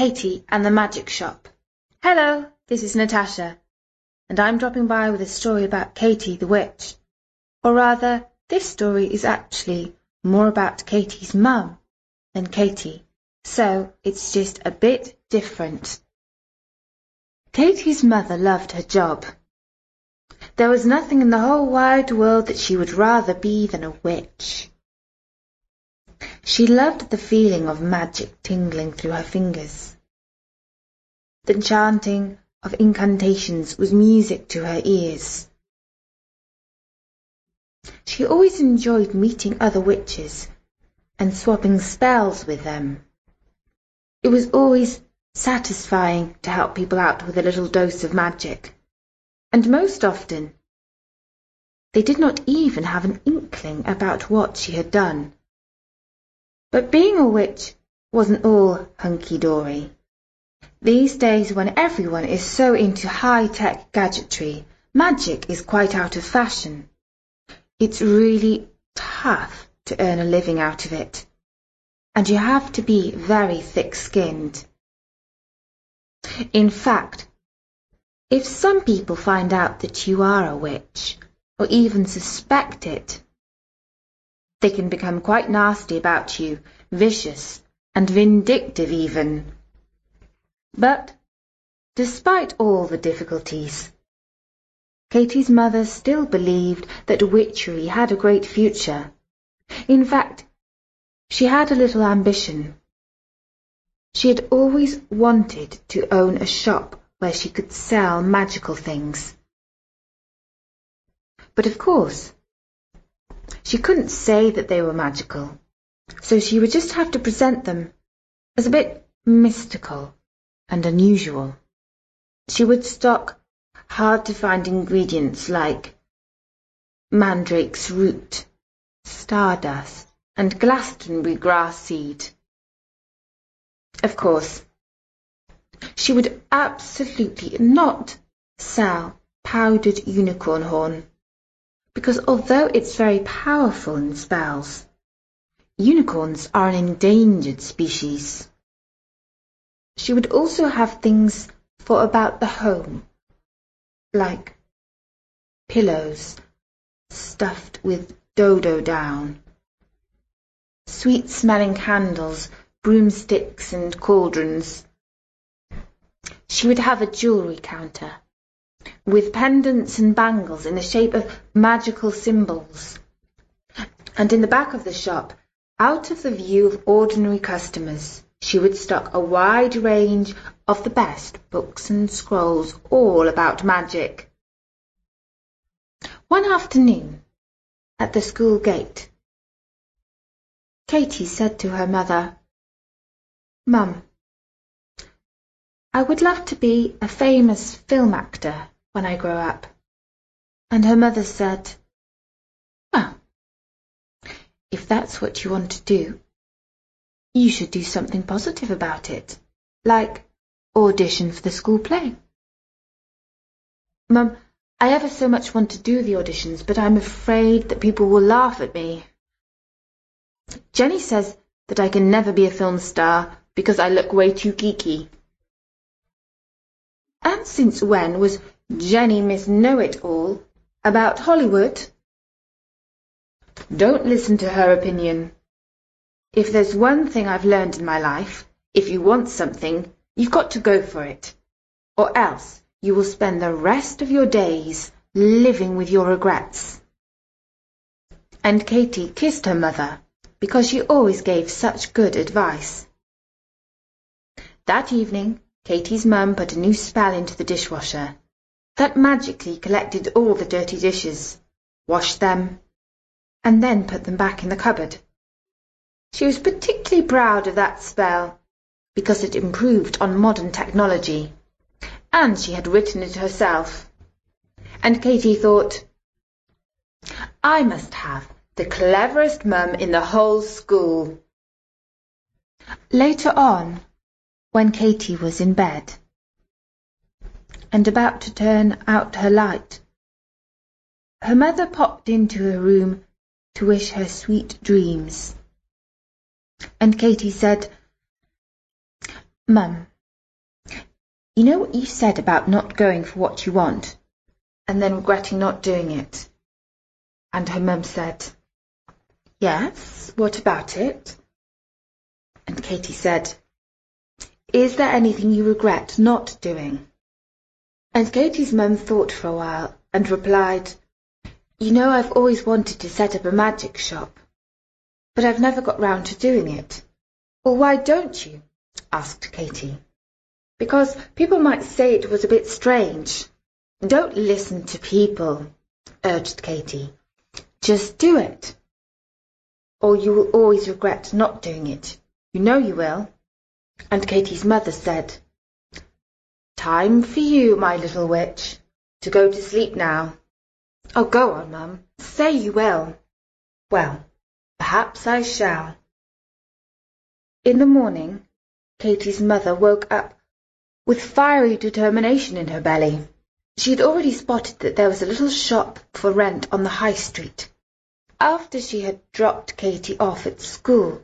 Katie and the Magic Shop. Hello, this is Natasha, and I'm dropping by with a story about Katie the Witch. Or rather, this story is actually more about Katie's mum than Katie, so it's just a bit different. Katie's mother loved her job. There was nothing in the whole wide world that she would rather be than a witch. She loved the feeling of magic tingling through her fingers. The chanting of incantations was music to her ears. She always enjoyed meeting other witches and swapping spells with them. It was always satisfying to help people out with a little dose of magic, and most often they did not even have an inkling about what she had done. But being a witch wasn't all hunky-dory. These days when everyone is so into high-tech gadgetry, magic is quite out of fashion. It's really tough to earn a living out of it. And you have to be very thick-skinned. In fact, if some people find out that you are a witch, or even suspect it, they can become quite nasty about you, vicious and vindictive even. But, despite all the difficulties, Katie's mother still believed that witchery had a great future. In fact, she had a little ambition. She had always wanted to own a shop where she could sell magical things. But of course, she couldn't say that they were magical, so she would just have to present them as a bit mystical and unusual. She would stock hard-to-find ingredients like mandrake's root, stardust, and Glastonbury grass seed. Of course, she would absolutely not sell powdered unicorn horn because although it's very powerful in spells, unicorns are an endangered species. She would also have things for about the home, like pillows stuffed with dodo down, sweet-smelling candles, broomsticks and cauldrons. She would have a jewellery counter with pendants and bangles in the shape of magical symbols. And in the back of the shop, out of the view of ordinary customers, she would stock a wide range of the best books and scrolls all about magic. One afternoon, at the school gate, Katie said to her mother, Mum, I would love to be a famous film actor when I grow up. And her mother said, Well, if that's what you want to do, you should do something positive about it, like audition for the school play. Mum, I ever so much want to do the auditions, but I'm afraid that people will laugh at me. Jenny says that I can never be a film star because I look way too geeky. And since when was Jenny Miss Know-it-all about Hollywood. Don't listen to her opinion. If there's one thing I've learned in my life, if you want something, you've got to go for it. Or else you will spend the rest of your days living with your regrets. And Katie kissed her mother because she always gave such good advice. That evening, Katie's mum put a new spell into the dishwasher that magically collected all the dirty dishes, washed them, and then put them back in the cupboard. She was particularly proud of that spell because it improved on modern technology, and she had written it herself. And Katie thought, I must have the cleverest mum in the whole school. Later on, when Katie was in bed, and about to turn out her light. Her mother popped into her room to wish her sweet dreams. And Katie said, Mum, you know what you said about not going for what you want, and then regretting not doing it? And her mum said, Yes, what about it? And Katie said, Is there anything you regret not doing? And Katie's mum thought for a while and replied, You know I've always wanted to set up a magic shop, but I've never got round to doing it. Well, why don't you? asked Katie. Because people might say it was a bit strange. Don't listen to people, urged Katie. Just do it. Or you will always regret not doing it. You know you will. And Katie's mother said, Time for you, my little witch, to go to sleep now. Oh, go on, Mum. Say you will. Well, perhaps I shall. In the morning, Katie's mother woke up with fiery determination in her belly. She had already spotted that there was a little shop for rent on the High Street. After she had dropped Katie off at school,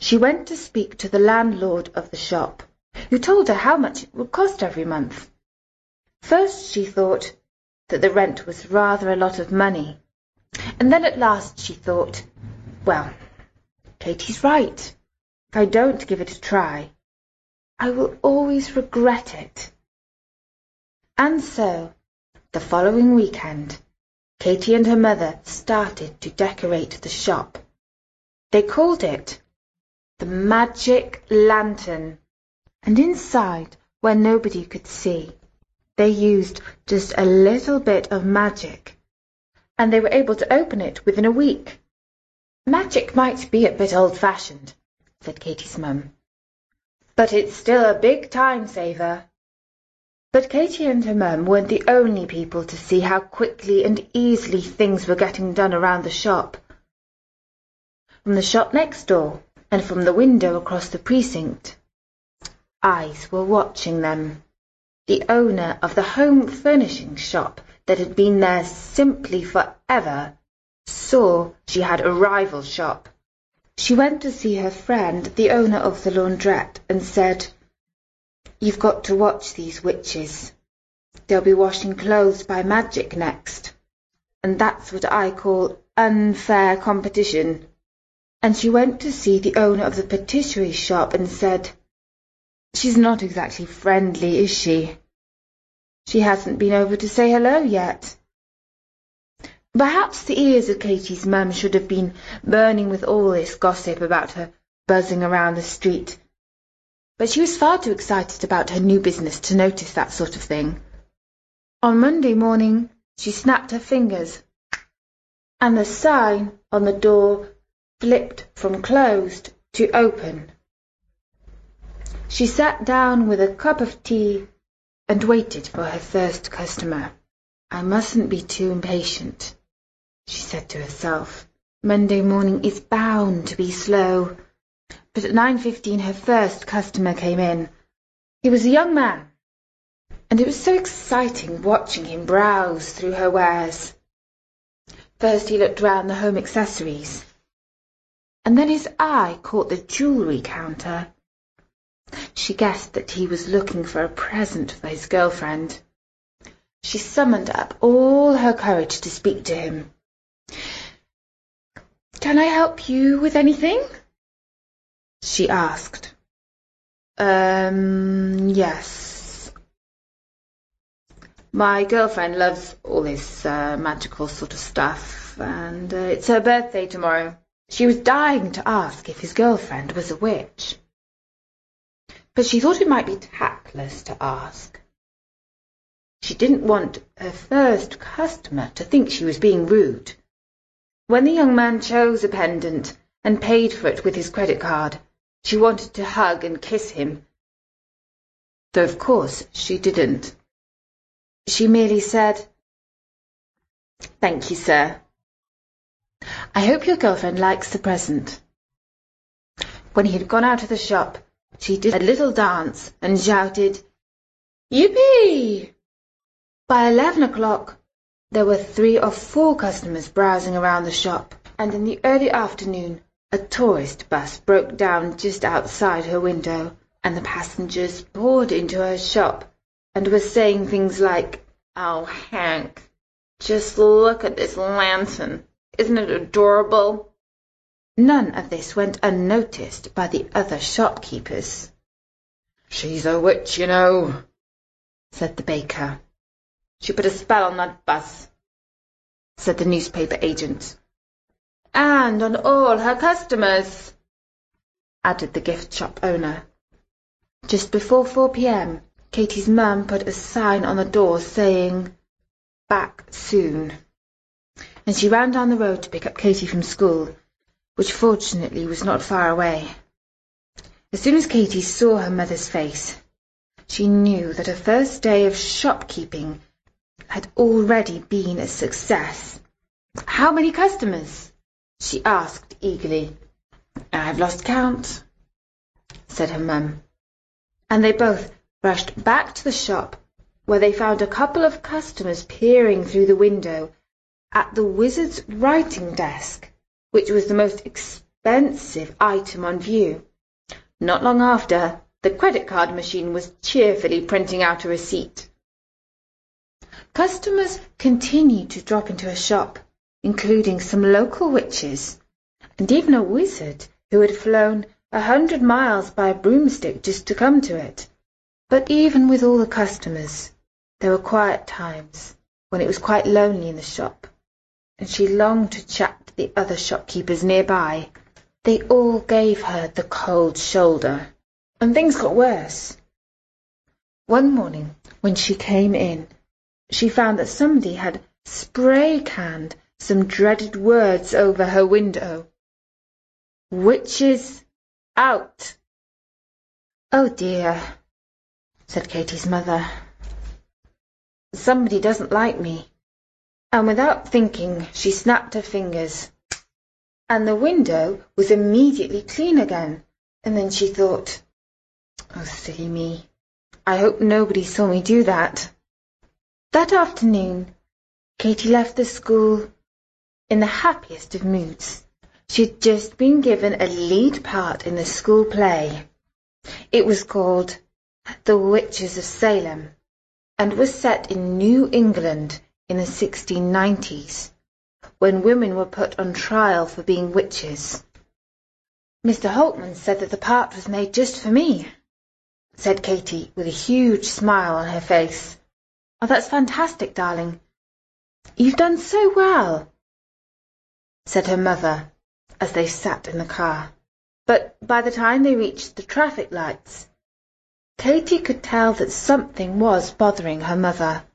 she went to speak to the landlord of the shop, who told her how much it would cost every month. First she thought that the rent was rather a lot of money, and then at last she thought, well, Katie's right. If I don't give it a try, I will always regret it. And so, the following weekend, Katie and her mother started to decorate the shop. They called it the Magic Lantern, and inside, where nobody could see, they used just a little bit of magic, and they were able to open it within a week. Magic might be a bit old-fashioned, said Katie's mum, but it's still a big time saver. But Katie and her mum weren't the only people to see how quickly and easily things were getting done around the shop. From the shop next door, and from the window across the precinct, eyes were watching them. The owner of the home furnishing shop that had been there simply for ever saw she had a rival shop. She went to see her friend, the owner of the laundrette, and said, You've got to watch these witches. They'll be washing clothes by magic next. And that's what I call unfair competition. And she went to see the owner of the patisserie shop and said, She's not exactly friendly, is she? She hasn't been over to say hello yet. Perhaps the ears of Katie's mum should have been burning with all this gossip about her buzzing around the street but she was far too excited about her new business to notice that sort of thing. On Monday morning she snapped her fingers, and the sign on the door flipped from closed to open. She sat down with a cup of tea and waited for her first customer. I mustn't be too impatient, she said to herself. Monday morning is bound to be slow. But at 9.15 her first customer came in. He was a young man, and it was so exciting watching him browse through her wares. First he looked round the home accessories, and then his eye caught the jewellery counter. She guessed that he was looking for a present for his girlfriend. She summoned up all her courage to speak to him. Can I help you with anything? she asked. Um, yes. My girlfriend loves all this uh, magical sort of stuff, and uh, it's her birthday tomorrow. She was dying to ask if his girlfriend was a witch. But she thought it might be tactless to ask. She didn't want her first customer to think she was being rude. When the young man chose a pendant and paid for it with his credit card, she wanted to hug and kiss him, though of course she didn't. She merely said, Thank you, sir. I hope your girlfriend likes the present. When he had gone out of the shop, she did a little dance and shouted, Yippee! By eleven o'clock, there were three or four customers browsing around the shop, and in the early afternoon a tourist bus broke down just outside her window, and the passengers poured into her shop and were saying things like, Oh, Hank, just look at this lantern. Isn't it adorable? None of this went unnoticed by the other shopkeepers. She's a witch, you know, said the baker. She put a spell on that bus, said the newspaper agent. And on all her customers, added the gift shop owner. Just before 4 p.m., Katie's mum put a sign on the door saying, Back soon. And she ran down the road to pick up Katie from school, which fortunately was not far away. As soon as Katie saw her mother's face, she knew that her first day of shopkeeping had already been a success. How many customers? she asked eagerly. I've lost count, said her mum. And they both rushed back to the shop, where they found a couple of customers peering through the window at the wizard's writing desk, which was the most expensive item on view. Not long after, the credit card machine was cheerfully printing out a receipt. Customers continued to drop into her shop, including some local witches, and even a wizard who had flown a hundred miles by a broomstick just to come to it. But even with all the customers, there were quiet times when it was quite lonely in the shop, and she longed to chat to the other shopkeepers nearby. They all gave her the cold shoulder, and things got worse. One morning, when she came in, she found that somebody had spray canned some dreaded words over her window. Witches out! Oh dear, said Katie's mother. Somebody doesn't like me. And without thinking, she snapped her fingers. And the window was immediately clean again. And then she thought, Oh, silly me. I hope nobody saw me do that. That afternoon, Katie left the school in the happiest of moods. She had just been given a lead part in the school play. It was called The Witches of Salem and was set in New England in the 1690s, when women were put on trial for being witches. Mr. Holtman said that the part was made just for me, said Katie with a huge smile on her face. Oh, that's fantastic, darling. You've done so well, said her mother as they sat in the car. But by the time they reached the traffic lights, Katie could tell that something was bothering her mother.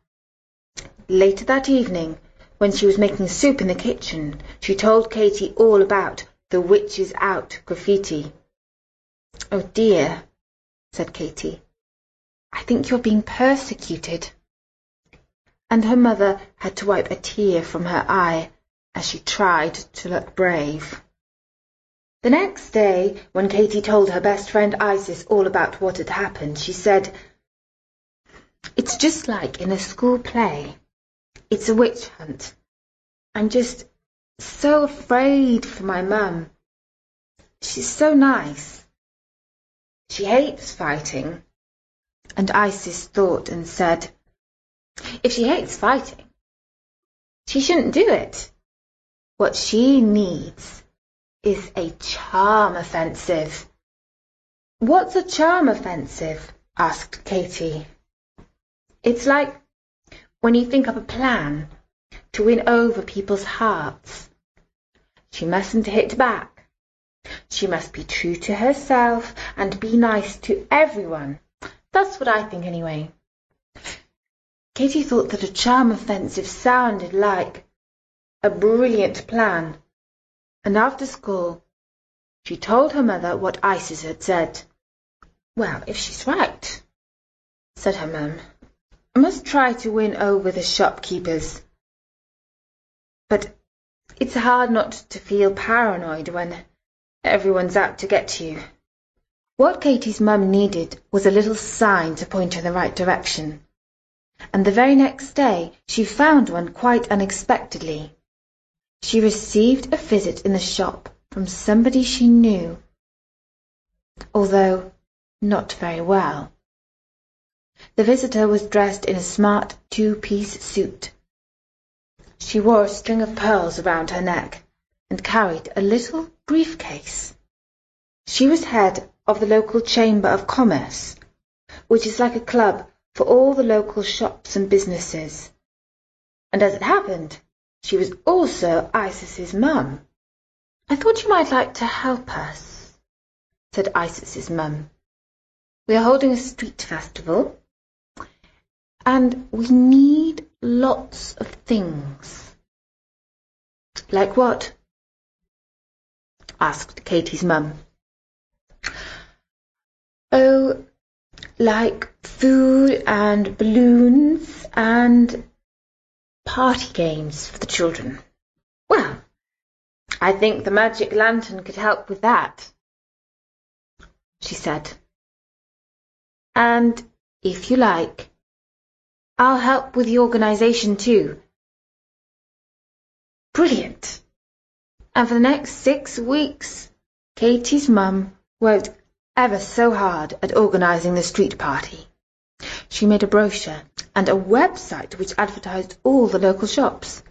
Later that evening, when she was making soup in the kitchen, she told Katie all about the Witches Out graffiti. Oh dear, said Katie. I think you're being persecuted. And her mother had to wipe a tear from her eye as she tried to look brave. The next day, when Katie told her best friend Isis all about what had happened, she said, It's just like in a school play. It's a witch hunt. I'm just so afraid for my mum. She's so nice. She hates fighting. And Isis thought and said, If she hates fighting, she shouldn't do it. What she needs is a charm offensive. What's a charm offensive? asked Katie. It's like when you think up a plan to win over people's hearts. She mustn't hit back. She must be true to herself and be nice to everyone. That's what I think anyway. Katie thought that a charm offensive sounded like a brilliant plan and after school she told her mother what Isis had said. Well, if she's right, said her mum, must try to win over the shopkeepers. But it's hard not to feel paranoid when everyone's out to get you. What Katie's mum needed was a little sign to point her in the right direction. And the very next day she found one quite unexpectedly. She received a visit in the shop from somebody she knew, although not very well. The visitor was dressed in a smart two-piece suit. She wore a string of pearls around her neck and carried a little briefcase. She was head of the local Chamber of Commerce, which is like a club for all the local shops and businesses. And as it happened, she was also Isis's mum. I thought you might like to help us, said Isis's mum. We are holding a street festival, and we need lots of things. Like what? asked Katie's mum. Oh, like food and balloons and party games for the children. Well, I think the magic lantern could help with that, she said. And if you like, I'll help with the organisation too. Brilliant! And for the next six weeks, Katie's mum worked ever so hard at organising the street party. She made a brochure and a website which advertised all the local shops.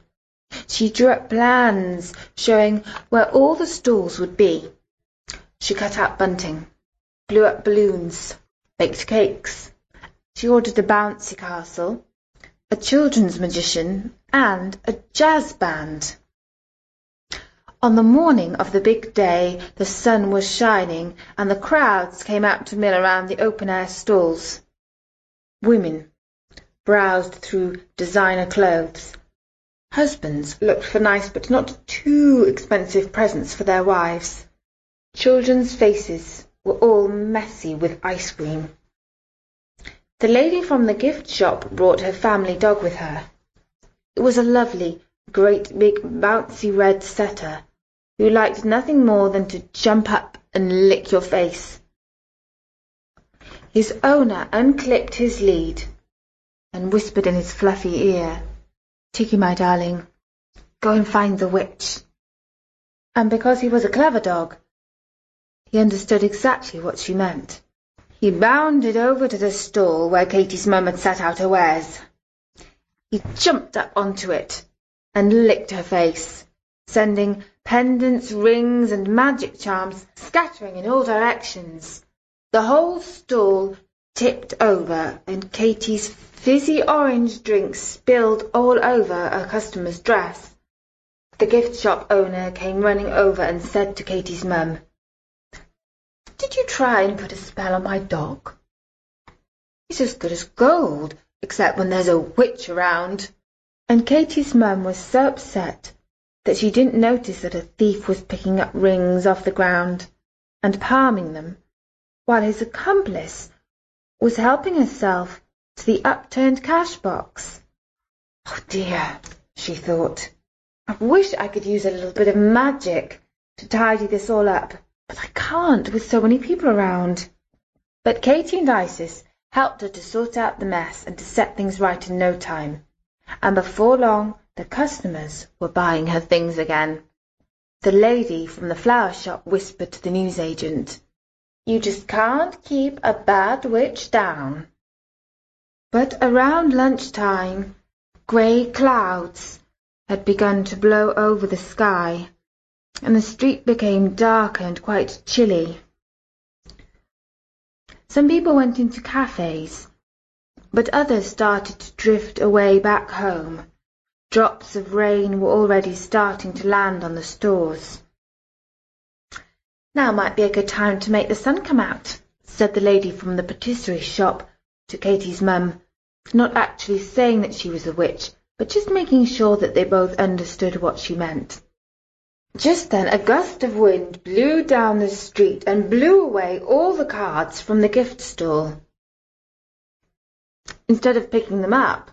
She drew up plans showing where all the stalls would be. She cut out bunting, blew up balloons, baked cakes. She ordered a bouncy castle, a children's magician, and a jazz band. On the morning of the big day the sun was shining and the crowds came out to mill around the open-air stalls. Women browsed through designer clothes. Husbands looked for nice but not too expensive presents for their wives. Children's faces were all messy with ice cream. The lady from the gift shop brought her family dog with her. It was a lovely, great big bouncy red setter who liked nothing more than to jump up and lick your face. His owner unclipped his lead and whispered in his fluffy ear, Tiki, my darling, go and find the witch. And because he was a clever dog, he understood exactly what she meant. He bounded over to the stall where Katie's mum had set out her wares. He jumped up onto it and licked her face, sending pendants, rings, and magic charms scattering in all directions. The whole stall tipped over, and Katie's fizzy orange drink spilled all over a customer's dress. The gift shop owner came running over and said to Katie's mum, Did you try and put a spell on my dog? He's as good as gold, except when there's a witch around. And Katie's mum was so upset that she didn't notice that a thief was picking up rings off the ground and palming them, while his accomplice was helping herself to the upturned cash box. Oh dear, she thought. I wish I could use a little bit of magic to tidy this all up, but I can't with so many people around. But Katie and Isis helped her to sort out the mess and to set things right in no time, and before long the customers were buying her things again. The lady from the flower shop whispered to the newsagent, You just can't keep a bad witch down. But around lunchtime, grey clouds had begun to blow over the sky, and the street became darker and quite chilly. Some people went into cafes, but others started to drift away back home Drops of rain were already starting to land on the stores. Now might be a good time to make the sun come out, said the lady from the patisserie shop to Katie's mum, not actually saying that she was a witch, but just making sure that they both understood what she meant. Just then a gust of wind blew down the street and blew away all the cards from the gift stall. Instead of picking them up,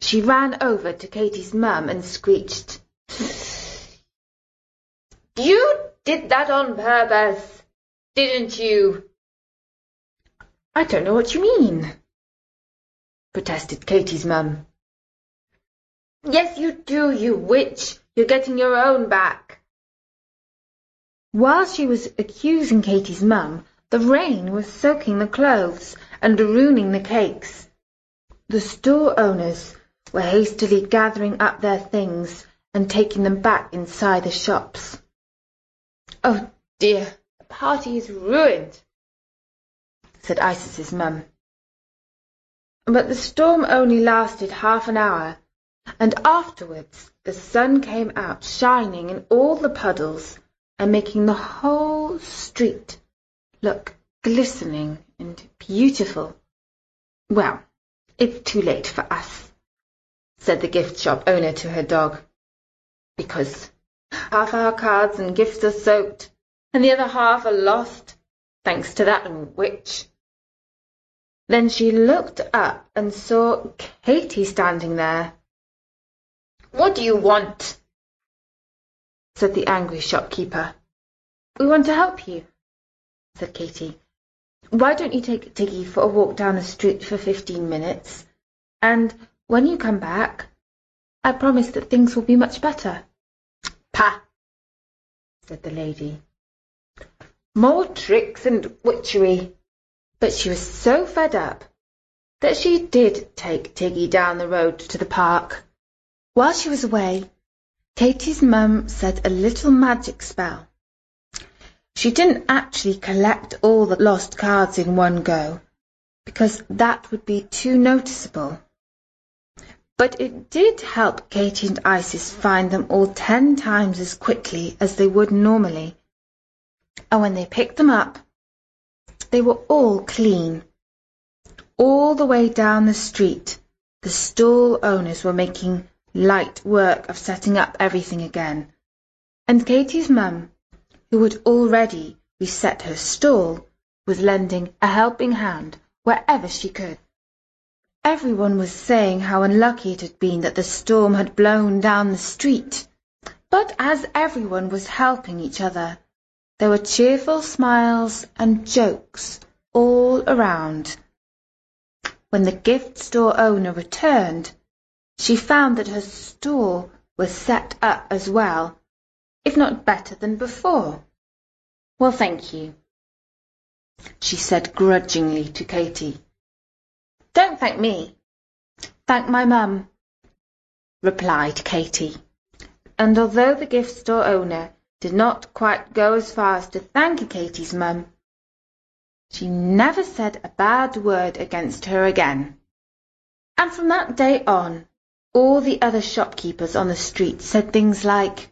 she ran over to Katie's mum and screeched, You did that on purpose, didn't you? I don't know what you mean, protested Katie's mum. Yes, you do, you witch. You're getting your own back. While she was accusing Katie's mum, The rain was soaking the clothes and ruining the cakes. The store owners were hastily gathering up their things and taking them back inside the shops. Oh dear, the party is ruined, said Isis's mum. But the storm only lasted half an hour, and afterwards the sun came out shining in all the puddles and making the whole street look glistening and beautiful. Well, it's too late for us, said the gift shop owner to her dog, because half our cards and gifts are soaked, and the other half are lost, thanks to that witch. Then she looked up and saw Katie standing there. What do you want? Said the angry shopkeeper. We want to help you, said Katie. Why don't you take Tiggy for a walk down the street for fifteen minutes, and when you come back, I promise that things will be much better. Pah! said the lady. More tricks and witchery. But she was so fed up that she did take Tiggy down the road to the park. While she was away, Katie's mum said a little magic spell. She didn't actually collect all the lost cards in one go, because that would be too noticeable. But it did help Katie and Isis find them all ten times as quickly as they would normally. And when they picked them up, they were all clean. All the way down the street, the stall owners were making light work of setting up everything again. And Katie's mum, who had already reset her stall, was lending a helping hand wherever she could. Everyone was saying how unlucky it had been that the storm had blown down the street. But as everyone was helping each other, there were cheerful smiles and jokes all around. When the gift store owner returned, she found that her store was set up as well, if not better than before. Well, thank you, she said grudgingly to Katie. Don't thank me. Thank my mum, replied Katie. And although the gift store owner did not quite go as far as to thank Katie's mum. She never said a bad word against her again. And from that day on, all the other shopkeepers on the street said things like,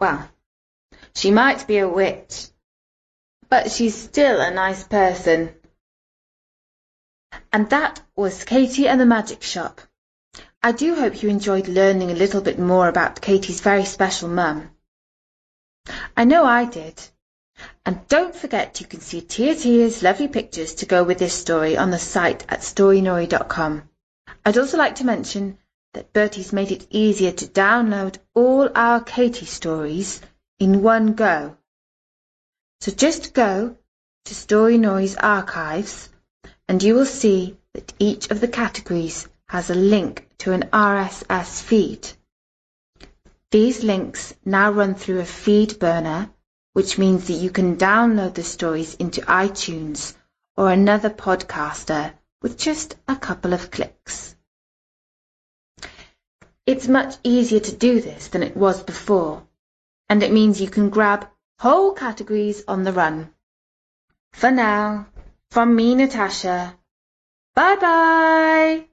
Well, she might be a witch, but she's still a nice person. And that was Katie and the Magic Shop. I do hope you enjoyed learning a little bit more about Katie's very special mum. I know I did. And don't forget you can see Tia Tia's lovely pictures to go with this story on the site at storynory.com. I'd also like to mention that Bertie's made it easier to download all our Katie stories in one go. So just go to Storynory's archives and you will see that each of the categories has a link to an RSS feed. These links now run through a feed burner, which means that you can download the stories into iTunes or another podcaster with just a couple of clicks. It's much easier to do this than it was before, and it means you can grab whole categories on the run. For now, from me, Natasha, bye bye!